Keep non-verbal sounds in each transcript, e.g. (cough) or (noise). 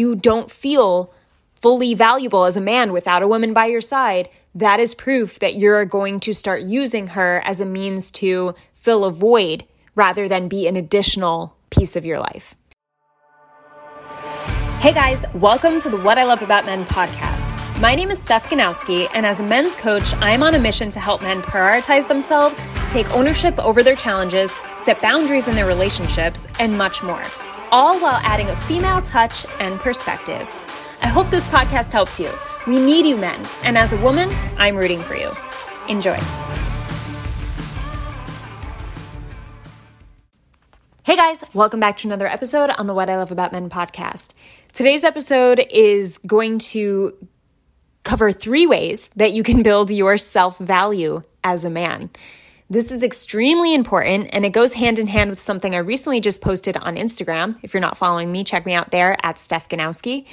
you don't feel fully valuable as a man without a woman by your side, that is proof that you're going to start using her as a means to fill a void rather than be an additional piece of your life. Hey guys, welcome to the What I Love About Men podcast. My name is Steph Ganowski, and as a men's coach, I am on a mission to help men prioritize themselves, take ownership over their challenges, set boundaries in their relationships, and much more, all while adding a female touch and perspective. I hope this podcast helps you. We need you, men. And as a woman, I'm rooting for you. Enjoy. Hey guys, welcome back to another episode on the What I Love About Men podcast. Today's episode is going to cover three ways that you can build your self value as a man. This is extremely important and it goes hand in hand with something I recently just posted on Instagram. If you're not following me, check me out there at Steph Ganowski.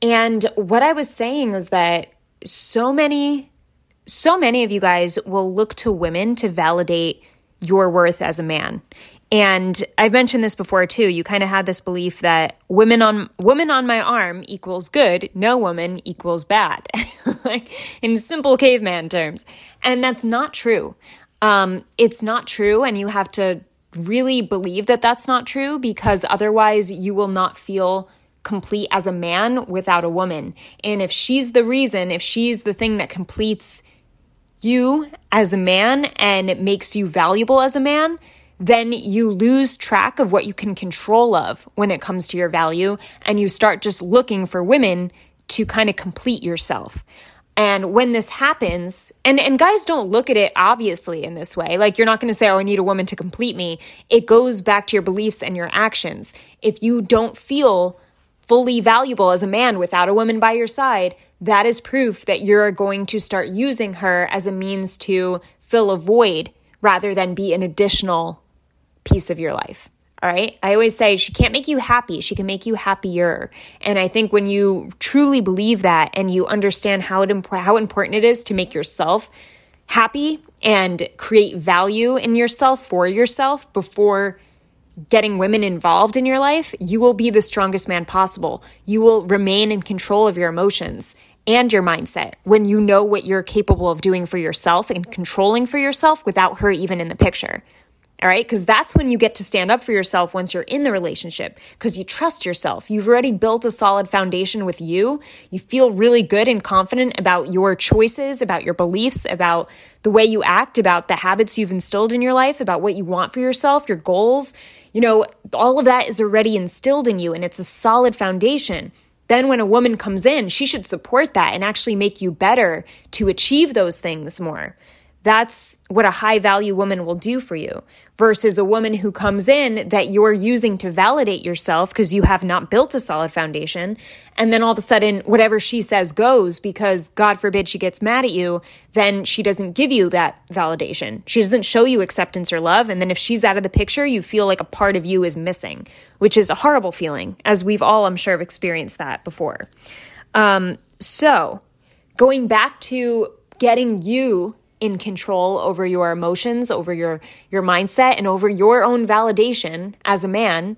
And what I was saying was that so many, so many of you guys will look to women to validate your worth as a man. And I've mentioned this before too. You kind of had this belief that women on women on my arm equals good, no woman equals bad, (laughs) like in simple caveman terms. And that's not true. Um, it's not true, and you have to really believe that that's not true because otherwise you will not feel complete as a man without a woman. And if she's the reason, if she's the thing that completes you as a man and it makes you valuable as a man, then you lose track of what you can control of when it comes to your value and you start just looking for women to kind of complete yourself. And when this happens, and, and guys don't look at it obviously in this way. Like you're not going to say, Oh, I need a woman to complete me. It goes back to your beliefs and your actions. If you don't feel fully valuable as a man without a woman by your side, that is proof that you're going to start using her as a means to fill a void rather than be an additional piece of your life. All right. I always say she can't make you happy. She can make you happier. And I think when you truly believe that and you understand how it, how important it is to make yourself happy and create value in yourself for yourself before getting women involved in your life, you will be the strongest man possible. You will remain in control of your emotions and your mindset when you know what you're capable of doing for yourself and controlling for yourself without her even in the picture. All right. Cause that's when you get to stand up for yourself once you're in the relationship because you trust yourself. You've already built a solid foundation with you. You feel really good and confident about your choices, about your beliefs, about the way you act, about the habits you've instilled in your life, about what you want for yourself, your goals. You know, all of that is already instilled in you and it's a solid foundation. Then, when a woman comes in, she should support that and actually make you better to achieve those things more. That's what a high value woman will do for you versus a woman who comes in that you're using to validate yourself because you have not built a solid foundation. And then all of a sudden, whatever she says goes because God forbid she gets mad at you, then she doesn't give you that validation. She doesn't show you acceptance or love. And then if she's out of the picture, you feel like a part of you is missing, which is a horrible feeling, as we've all, I'm sure, have experienced that before. Um, so going back to getting you in control over your emotions, over your your mindset and over your own validation as a man,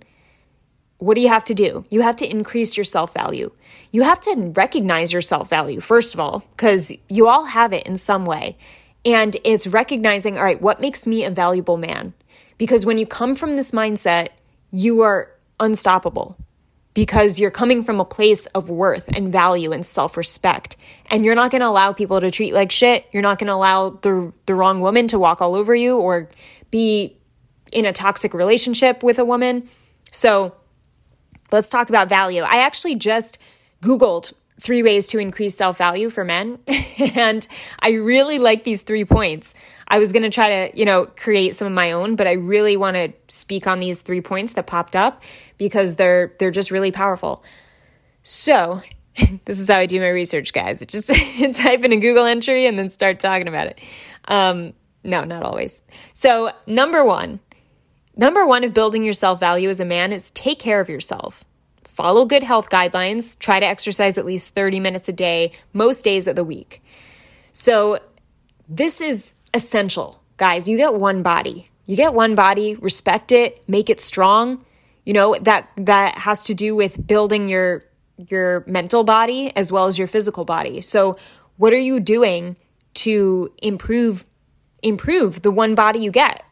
what do you have to do? You have to increase your self-value. You have to recognize your self-value first of all cuz you all have it in some way. And it's recognizing, all right, what makes me a valuable man? Because when you come from this mindset, you are unstoppable because you're coming from a place of worth and value and self-respect. And you're not going to allow people to treat like shit. You're not going to allow the the wrong woman to walk all over you or be in a toxic relationship with a woman. So let's talk about value. I actually just googled three ways to increase self value for men. (laughs) and I really like these three points. I was going to try to, you know, create some of my own, but I really want to speak on these three points that popped up because they're they're just really powerful. So, (laughs) this is how I do my research, guys. I (laughs) just type in a Google entry and then start talking about it. Um, no, not always. So, number one, number one of building your self value as a man is take care of yourself follow good health guidelines, try to exercise at least 30 minutes a day, most days of the week. So, this is essential, guys. You get one body. You get one body, respect it, make it strong. You know, that that has to do with building your your mental body as well as your physical body. So, what are you doing to improve improve the one body you get?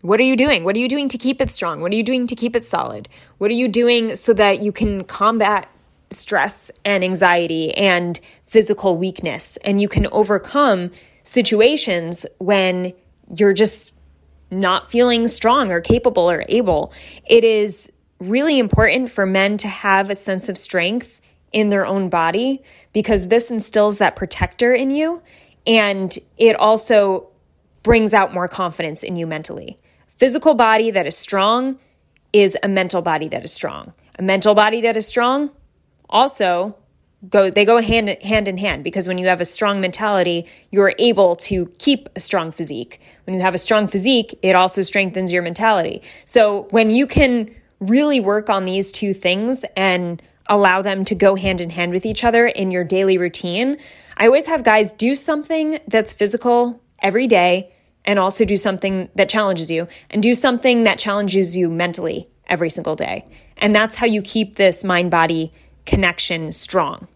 What are you doing? What are you doing to keep it strong? What are you doing to keep it solid? What are you doing so that you can combat stress and anxiety and physical weakness and you can overcome situations when you're just not feeling strong or capable or able. It is really important for men to have a sense of strength in their own body because this instills that protector in you and it also brings out more confidence in you mentally. Physical body that is strong is a mental body that is strong. A mental body that is strong also go they go hand hand in hand because when you have a strong mentality you're able to keep a strong physique when you have a strong physique it also strengthens your mentality so when you can really work on these two things and allow them to go hand in hand with each other in your daily routine i always have guys do something that's physical every day and also do something that challenges you and do something that challenges you mentally every single day and that's how you keep this mind body connection strong.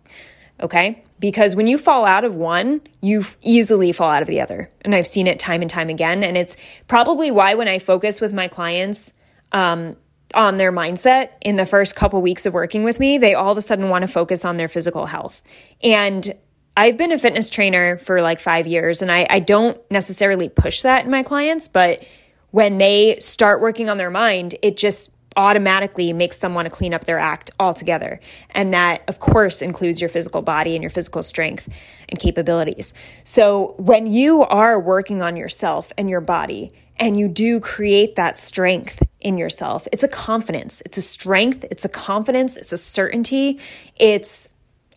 Okay? Because when you fall out of one, you easily fall out of the other. And I've seen it time and time again. And it's probably why when I focus with my clients, um, on their mindset in the first couple weeks of working with me, they all of a sudden want to focus on their physical health. And I've been a fitness trainer for like five years, and I, I, don't necessarily push that in my clients, but when they start working on their mind, it just automatically makes them want to clean up their act altogether. And that, of course, includes your physical body and your physical strength and capabilities. So when you are working on yourself and your body, and you do create that strength in yourself, it's a confidence, it's a strength, it's a confidence, it's a certainty, it's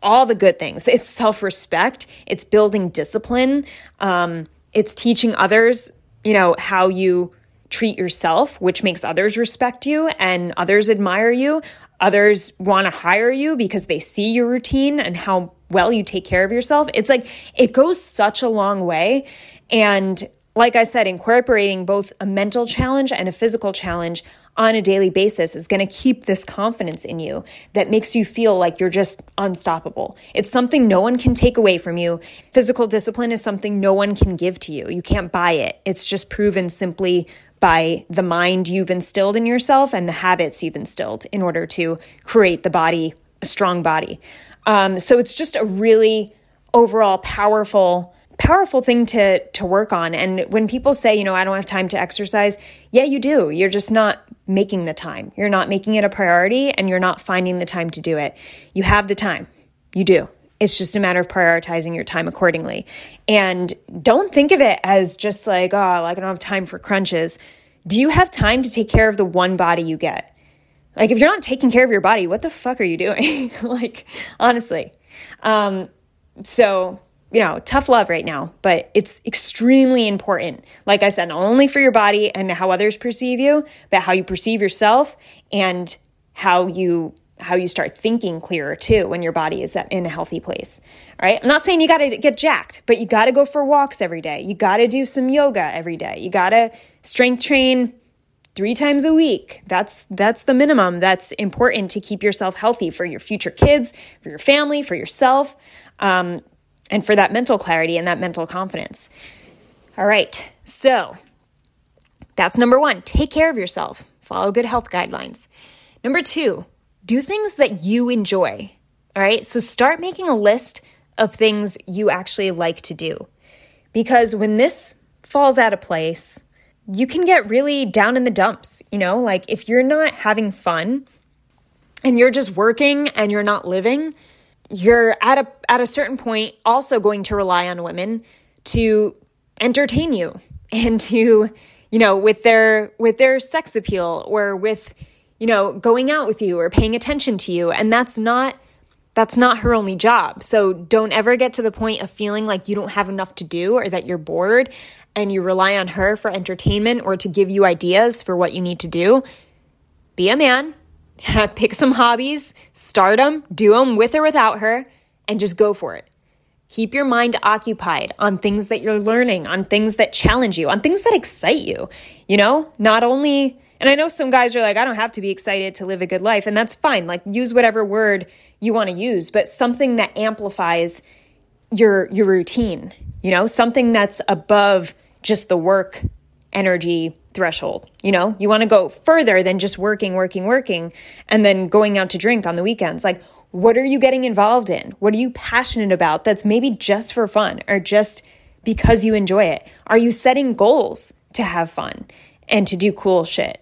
all the good things. It's self respect, it's building discipline, um, it's teaching others, you know, how you treat yourself, which makes others respect you and others admire you. Others want to hire you because they see your routine and how well you take care of yourself. It's like it goes such a long way. And like I said, incorporating both a mental challenge and a physical challenge on a daily basis is going to keep this confidence in you that makes you feel like you're just unstoppable. It's something no one can take away from you. Physical discipline is something no one can give to you. You can't buy it. It's just proven simply by the mind you've instilled in yourself and the habits you've instilled in order to create the body, a strong body. Um, so it's just a really overall powerful powerful thing to to work on. And when people say you know I don't have time to exercise yeah you do. You're just not making the time. You're not making it a priority and you're not finding the time to do it. You have the time. You do. It's just a matter of prioritizing your time accordingly. And don't think of it as just like oh like I don't have time for crunches. Do you have time to take care of the one body you get? Like, if you're not taking care of your body, what the fuck are you doing? (laughs) like, honestly. Um, so, you know, tough love right now, but it's extremely important. Like I said, not only for your body and how others perceive you, but how you perceive yourself and how you how you start thinking clearer too when your body is in a healthy place. All right. I'm not saying you got to get jacked, but you got to go for walks every day. You got to do some yoga every day. You got to strength train three times a week. That's that's the minimum. That's important to keep yourself healthy for your future kids, for your family, for yourself, um, and for that mental clarity and that mental confidence. All right. So that's number one. Take care of yourself. Follow good health guidelines. Number two do things that you enjoy. All right. So start making a list of things you actually like to do. Because when this falls out of place, you can get really down in the dumps. You know, like if you're not having fun and you're just working and you're not living, you're at a at a certain point also going to rely on women to entertain you (laughs) and to you know with their with their sex appeal or with you know, going out with you or paying attention to you. And that's not that's not her only job. So don't ever get to the point of feeling like you don't have enough to do or that you're bored and you rely on her for entertainment or to give you ideas for what you need to do. Be a man, (laughs) pick some hobbies, start them, do them with or without her, and just go for it. Keep your mind occupied on things that you're learning, on things that challenge you, on things that excite you. You know, not only And I know some guys are like, I don't have to be excited to live a good life. And that's fine. Like, use whatever word you want to use, but something that amplifies your your routine, you know, something that's above just the work energy threshold. You know, you want to go further than just working, working, working, and then going out to drink on the weekends. Like, what are you getting involved in? What are you passionate about that's maybe just for fun or just because you enjoy it? Are you setting goals to have fun and to do cool shit?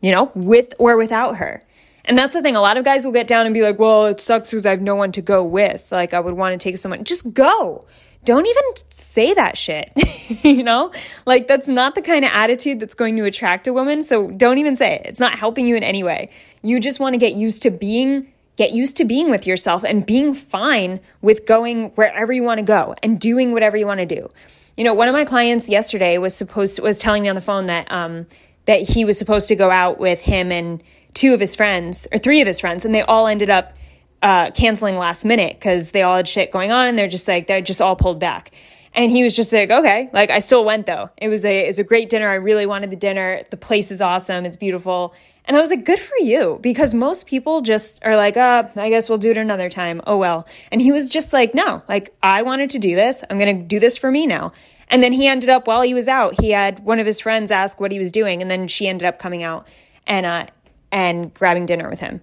You know, with or without her. And that's the thing. A lot of guys will get down and be like, well, it sucks because I have no one to go with. Like, I would want to take someone. Just go. Don't even say that shit. (laughs) you know? Like, that's not the kind of attitude that's going to attract a woman. So don't even say it. It's not helping you in any way. You just want to get used to being get used to being with yourself and being fine with going wherever you want to go and doing whatever you want to do. You know, one of my clients yesterday was supposed to, was telling me on the phone that um, that he was supposed to go out with him and two of his friends or three of his friends, and they all ended up uh, canceling last minute because they all had shit going on, and they're just like they just all pulled back. And he was just like, okay, like I still went though. It was a it was a great dinner. I really wanted the dinner. The place is awesome. It's beautiful. And I was like, good for you, because most people just are like, uh, I guess we'll do it another time. Oh well. And he was just like, no, like I wanted to do this. I'm gonna do this for me now. And then he ended up while he was out, he had one of his friends ask what he was doing, and then she ended up coming out and uh, and grabbing dinner with him.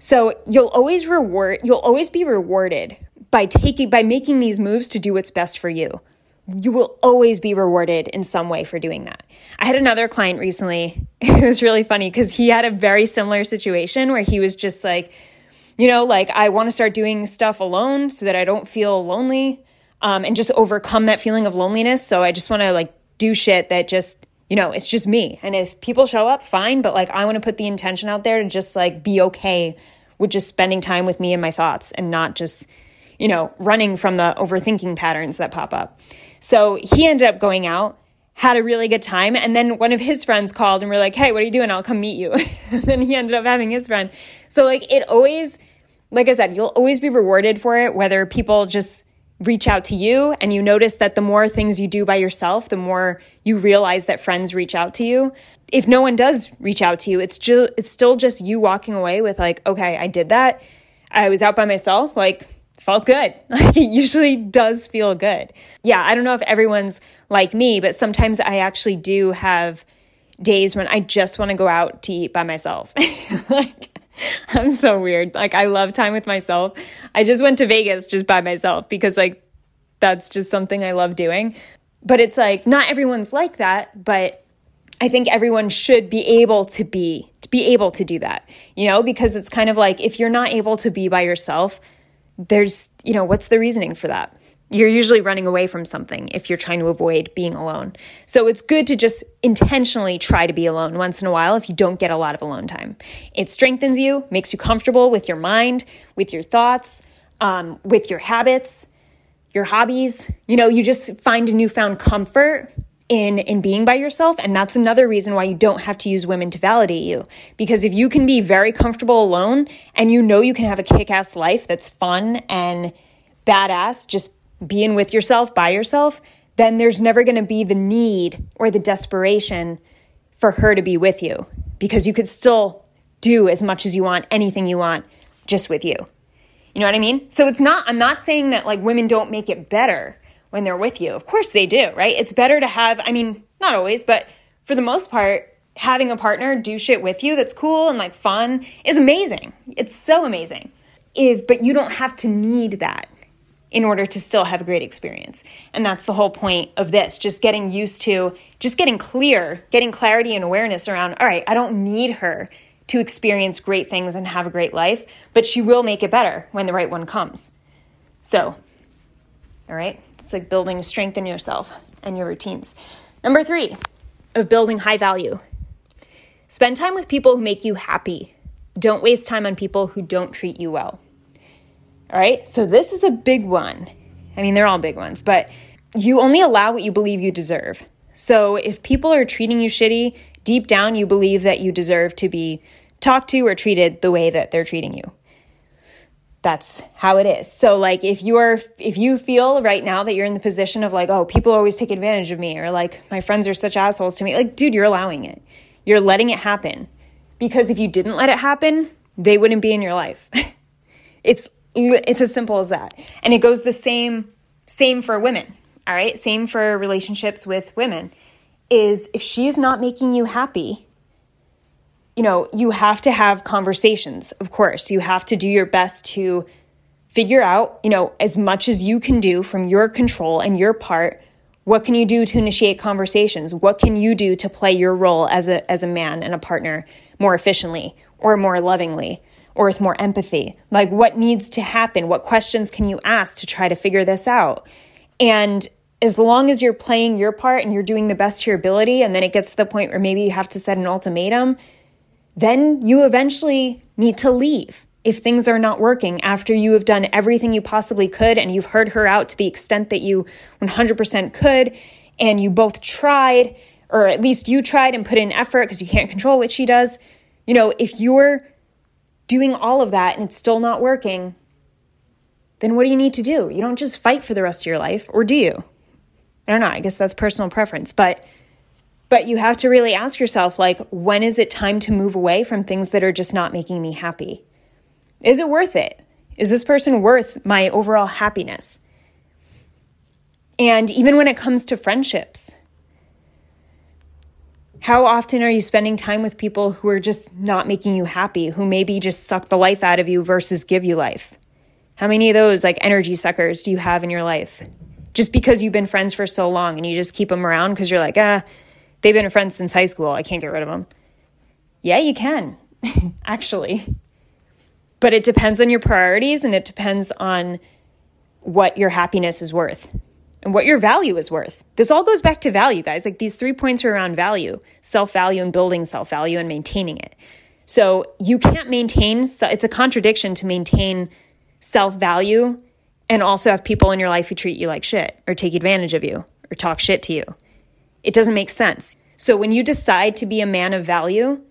So you'll always reward you'll always be rewarded by taking by making these moves to do what's best for you. You will always be rewarded in some way for doing that. I had another client recently. (laughs) It was really funny because he had a very similar situation where he was just like, you know, like I want to start doing stuff alone so that I don't feel lonely um, and just overcome that feeling of loneliness. So I just want to like do shit that just you know, it's just me. And if people show up, fine, but like I want to put the intention out there to just like be okay with just spending time with me and my thoughts and not just, you know, running from the overthinking patterns that pop up. So he ended up going out, had a really good time. And then one of his friends called and we're like, hey, what are you doing? I'll come meet you. (laughs) and then he ended up having his friend. So, like, it always, like I said, you'll always be rewarded for it, whether people just reach out to you and you notice that the more things you do by yourself, the more you realize that friends reach out to you. If no one does reach out to you, it's just it's still just you walking away with like, okay, I did that. I was out by myself, like felt good. (laughs) Like it usually does feel good. Yeah, I don't know if everyone's like me, but sometimes I actually do have days when I just want to go out to eat by myself. (laughs) like (laughs) I'm so weird. Like I love time with myself. I just went to Vegas just by myself because like that's just something I love doing. But it's like not everyone's like that, but I think everyone should be able to be to be able to do that. You know, because it's kind of like if you're not able to be by yourself, there's, you know, what's the reasoning for that? You're usually running away from something if you're trying to avoid being alone. So it's good to just intentionally try to be alone once in a while if you don't get a lot of alone time. It strengthens you, makes you comfortable with your mind, with your thoughts, um, with your habits, your hobbies. You know, you just find a newfound comfort in in being by yourself and that's another reason why you don't have to use women to validate you because if you can be very comfortable alone and you know you can have a kick-ass life that's fun and badass just being with yourself by yourself, then there's never going to be the need or the desperation for her to be with you because you could still do as much as you want, anything you want, just with you. You know what I mean? So it's not, I'm not saying that like women don't make it better when they're with you. Of course they do, right? It's better to have, I mean, not always, but for the most part, having a partner do shit with you that's cool and like fun is amazing. It's so amazing. If, but you don't have to need that in order to still have a great experience. And that's the whole point of this, just getting used to, just getting clear, getting clarity and awareness around, all right, I don't need her to experience great things and have a great life, but she will make it better when the right one comes. So, all right, it's like building strength in yourself and your routines. Number three, of building high value. Spend time with people who make you happy. Don't waste time on people who don't treat you well. All right, so this is a big one. I mean, they're all big ones, but you only allow what you believe you deserve. So if people are treating you shitty, deep down you believe that you deserve to be talked to or treated the way that they're treating you. That's how it is. So like if you are if you feel right now that you're in the position of like, oh, people always take advantage of me or like my friends are such assholes to me, like dude, you're allowing it. You're letting it happen. Because if you didn't let it happen, they wouldn't be in your life. (laughs) it's it's as simple as that. And it goes the same same for women. All right? Same for relationships with women. Is if she's not making you happy, you know, you have to have conversations. Of course, you have to do your best to figure out, you know, as much as you can do from your control and your part what can you do to initiate conversations? What can you do to play your role as a, as a man and a partner more efficiently or more lovingly or with more empathy? Like, what needs to happen? What questions can you ask to try to figure this out? And as long as you're playing your part and you're doing the best to your ability, and then it gets to the point where maybe you have to set an ultimatum, then you eventually need to leave if things are not working after you have done everything you possibly could and you've heard her out to the extent that you 100% could and you both tried or at least you tried and put in effort because you can't control what she does you know if you're doing all of that and it's still not working then what do you need to do you don't just fight for the rest of your life or do you i don't know i guess that's personal preference but but you have to really ask yourself like when is it time to move away from things that are just not making me happy is it worth it? Is this person worth my overall happiness? And even when it comes to friendships, how often are you spending time with people who are just not making you happy, who maybe just suck the life out of you versus give you life? How many of those like energy suckers do you have in your life? Just because you've been friends for so long and you just keep them around because you're like, ah, they've been friends since high school. I can't get rid of them. Yeah, you can, (laughs) actually. But it depends on your priorities and it depends on what your happiness is worth and what your value is worth. This all goes back to value, guys. Like these three points are around value, self value, and building self value and maintaining it. So you can't maintain, it's a contradiction to maintain self value and also have people in your life who treat you like shit or take advantage of you or talk shit to you. It doesn't make sense. So when you decide to be a man of value,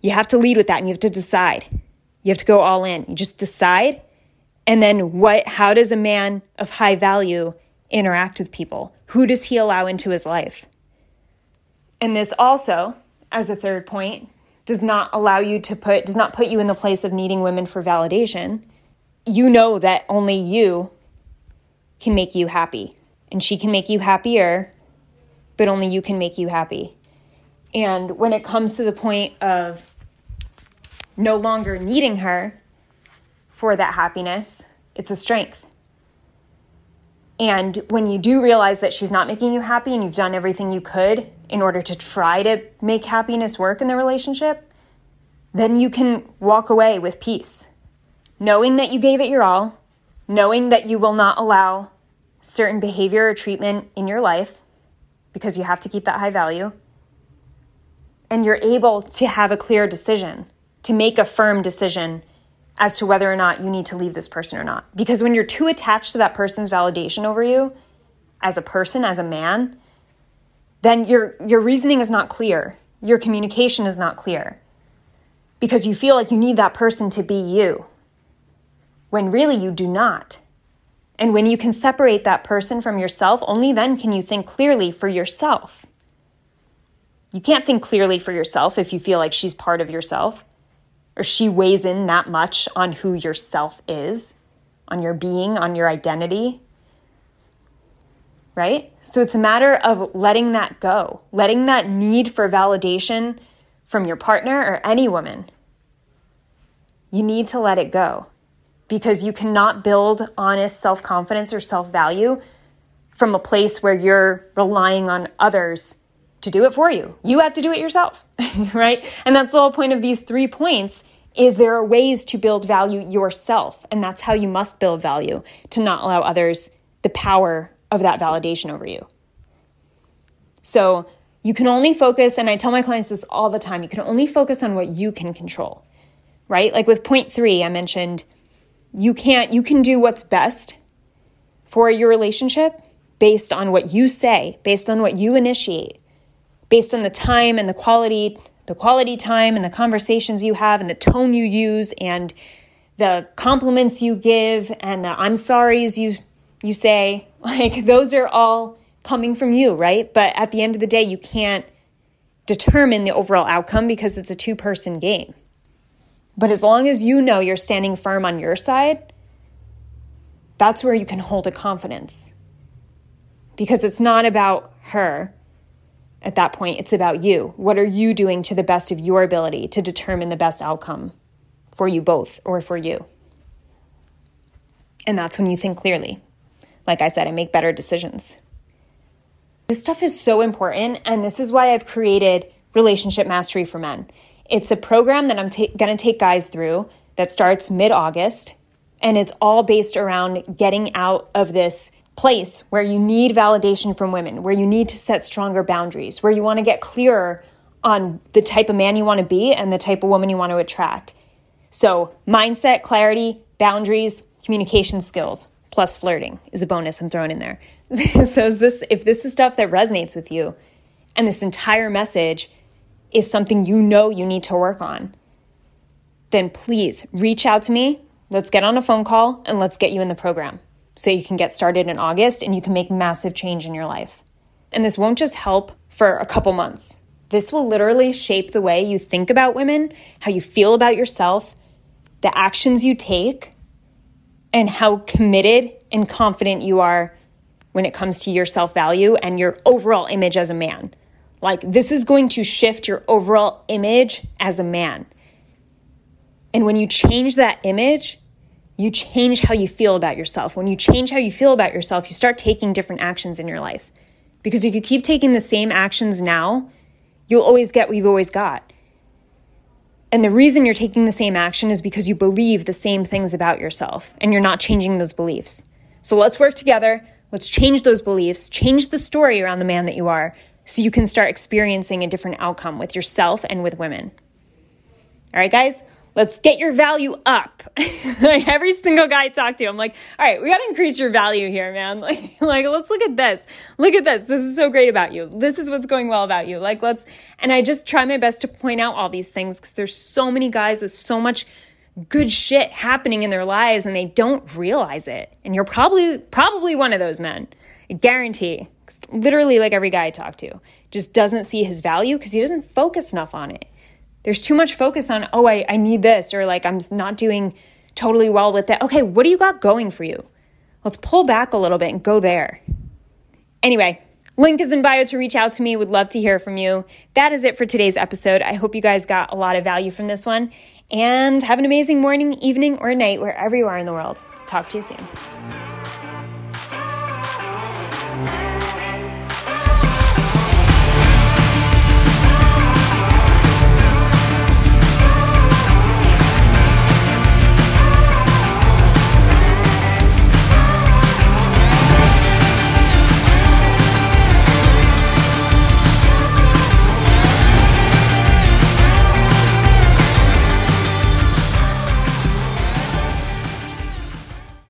you have to lead with that and you have to decide. You have to go all in. You just decide. And then what how does a man of high value interact with people? Who does he allow into his life? And this also, as a third point, does not allow you to put does not put you in the place of needing women for validation. You know that only you can make you happy. And she can make you happier, but only you can make you happy. And when it comes to the point of no longer needing her for that happiness, it's a strength. And when you do realize that she's not making you happy and you've done everything you could in order to try to make happiness work in the relationship, then you can walk away with peace, knowing that you gave it your all, knowing that you will not allow certain behavior or treatment in your life because you have to keep that high value. And you're able to have a clear decision to make a firm decision as to whether or not you need to leave this person or not. Because when you're too attached to that person's validation over you as a person, as a man, then your your reasoning is not clear. Your communication is not clear. Because you feel like you need that person to be you. When really you do not. And when you can separate that person from yourself, only then can you think clearly for yourself. You can't think clearly for yourself if you feel like she's part of yourself or she weighs in that much on who yourself is, on your being, on your identity. Right? So it's a matter of letting that go, letting that need for validation from your partner or any woman. You need to let it go because you cannot build honest self confidence or self value from a place where you're relying on others to do it for you. You have to do it yourself, (laughs) right? And that's the whole point of these three points is there are ways to build value yourself and that's how you must build value to not allow others the power of that validation over you. So, you can only focus and I tell my clients this all the time, you can only focus on what you can control. Right? Like with point 3 I mentioned you can't you can do what's best for your relationship based on what you say, based on what you initiate based on the time and the quality, the quality time and the conversations you have and the tone you use and the compliments you give and the I'm sorry's you you say, (laughs) like those are all coming from you, right? But at the end of the day, you can't determine the overall outcome because it's a two person game. But as long as you know you're standing firm on your side, that's where you can hold a confidence. Because it's not about her at that point, it's about you. What are you doing to the best of your ability to determine the best outcome for you both or for you? And that's when you think clearly. Like I said, and make better decisions. This stuff is so important, and this is why I've created Relationship Mastery for Men. It's a program that I'm ta- going to take guys through that starts mid August, and it's all based around getting out of this place where you need validation from women, where you need to set stronger boundaries, where you want to get clearer on the type of man you want to be and the type of woman you want to attract. So, mindset, clarity, boundaries, communication skills plus flirting is a bonus I'm throwing in there. (laughs) so is this if this is stuff that resonates with you and this entire message is something you know you need to work on, then please reach out to me. Let's get on a phone call and let's get you in the program so you can get started in August and you can make massive change in your life. And this won't just help for a couple months. This will literally shape the way you think about women, how you feel about yourself, the actions you take, and how committed and confident you are when it comes to your self value and your overall image as a man. Like, this is going to shift your overall image as a man. And when you change that image, you change how you feel about yourself. When you change how you feel about yourself, you start taking different actions in your life. Because if you keep taking the same actions now, you'll always get what you've always got. And the reason you're taking the same action is because you believe the same things about yourself and you're not changing those beliefs. So let's work together. Let's change those beliefs, change the story around the man that you are so you can start experiencing a different outcome with yourself and with women. All right, guys, let's get your value up. (laughs) like every single guy I talk to, I'm like, all right, we got to increase your value here, man. (laughs) Like, like, let's look at this. Look at this. This is so great about you. This is what's going well about you. Like, let's, and I just try my best to point out all these things because there's so many guys with so much good shit happening in their lives and they don't realize it. And you're probably, probably one of those men. I guarantee. Literally, like every guy I talk to just doesn't see his value because he doesn't focus enough on it. There's too much focus on, oh, I, I need this, or like I'm not doing totally well with that. Okay, what do you got going for you? Let's pull back a little bit and go there. Anyway, link is in bio to reach out to me. Would love to hear from you. That is it for today's episode. I hope you guys got a lot of value from this one. And have an amazing morning, evening, or night wherever you are in the world. Talk to you soon.